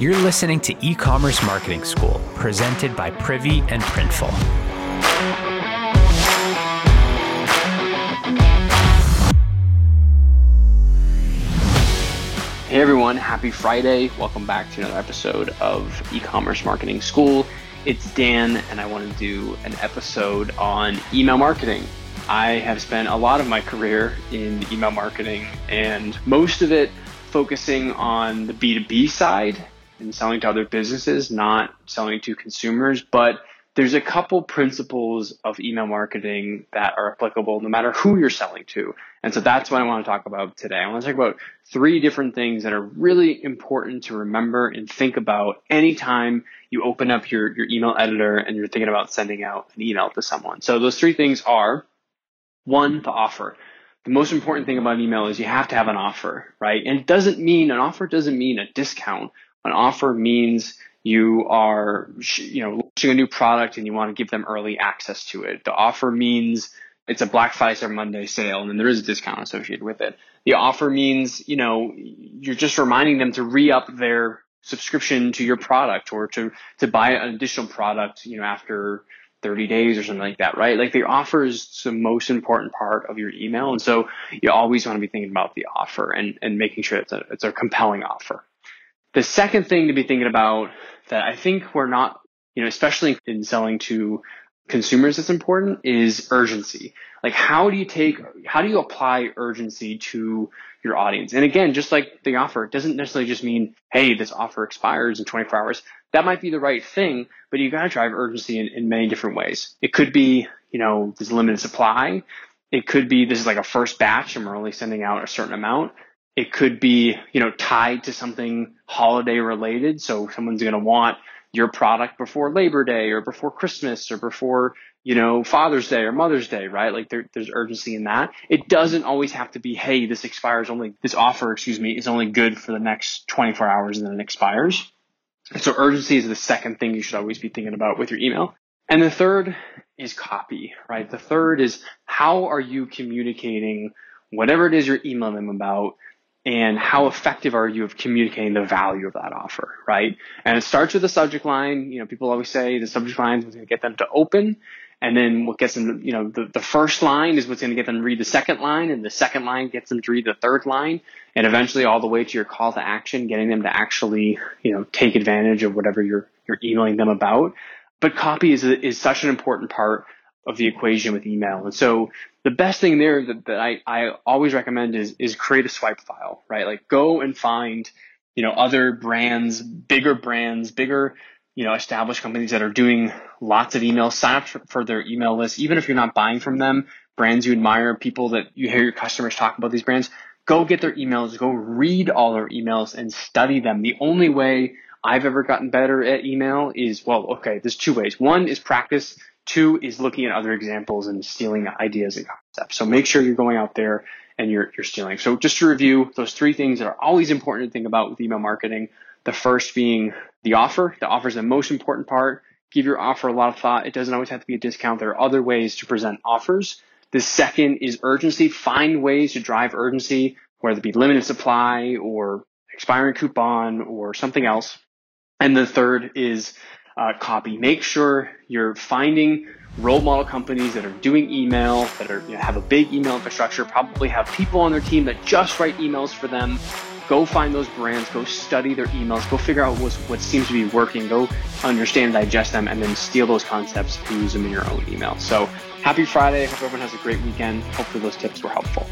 You're listening to e commerce marketing school, presented by Privy and Printful. Hey everyone, happy Friday. Welcome back to another episode of e commerce marketing school. It's Dan, and I want to do an episode on email marketing. I have spent a lot of my career in email marketing, and most of it focusing on the B2B side and selling to other businesses, not selling to consumers. But there's a couple principles of email marketing that are applicable no matter who you're selling to. And so that's what I want to talk about today. I want to talk about three different things that are really important to remember and think about anytime you open up your, your email editor and you're thinking about sending out an email to someone. So those three things are one, the offer. The most important thing about email is you have to have an offer, right? And it doesn't mean an offer doesn't mean a discount. An offer means you are, you know, launching a new product and you want to give them early access to it. The offer means it's a Black Friday or Monday sale and then there is a discount associated with it. The offer means, you know, you're just reminding them to re-up their subscription to your product or to, to buy an additional product, you know, after 30 days or something like that, right? Like the offer is the most important part of your email. And so you always want to be thinking about the offer and, and making sure it's a, it's a compelling offer. The second thing to be thinking about that I think we're not, you know, especially in selling to consumers that's important is urgency. Like how do you take, how do you apply urgency to your audience? And again, just like the offer, it doesn't necessarily just mean, hey, this offer expires in 24 hours. That might be the right thing, but you got to drive urgency in, in many different ways. It could be, you know, there's limited supply. It could be this is like a first batch and we're only sending out a certain amount. It could be, you know, tied to something holiday related. So someone's going to want your product before Labor Day or before Christmas or before, you know, Father's Day or Mother's Day, right? Like there, there's urgency in that. It doesn't always have to be, hey, this expires only, this offer, excuse me, is only good for the next 24 hours and then it expires. So urgency is the second thing you should always be thinking about with your email. And the third is copy, right? The third is how are you communicating whatever it is you're emailing them about and how effective are you of communicating the value of that offer, right? And it starts with the subject line. You know, people always say the subject line is going to get them to open. And then what gets them, you know, the, the first line is what's going to get them to read the second line, and the second line gets them to read the third line, and eventually all the way to your call to action, getting them to actually, you know, take advantage of whatever you're you're emailing them about. But copy is is such an important part of the equation with email. And so the best thing there that, that I, I always recommend is, is create a swipe file, right? Like go and find, you know, other brands, bigger brands, bigger, you know, established companies that are doing lots of email, sign up for their email list, even if you're not buying from them, brands you admire, people that you hear your customers talk about these brands, go get their emails, go read all their emails and study them. The only way I've ever gotten better at email is, well, okay, there's two ways. One is practice Two is looking at other examples and stealing ideas and concepts. So make sure you're going out there and you're, you're stealing. So just to review those three things that are always important to think about with email marketing. The first being the offer. The offer is the most important part. Give your offer a lot of thought. It doesn't always have to be a discount. There are other ways to present offers. The second is urgency. Find ways to drive urgency, whether it be limited supply or expiring coupon or something else. And the third is uh, copy. Make sure you're finding role model companies that are doing email, that are you know, have a big email infrastructure, probably have people on their team that just write emails for them. Go find those brands, go study their emails, go figure out what seems to be working, go understand, digest them, and then steal those concepts and use them in your own email. So happy Friday. Hope everyone has a great weekend. Hopefully those tips were helpful.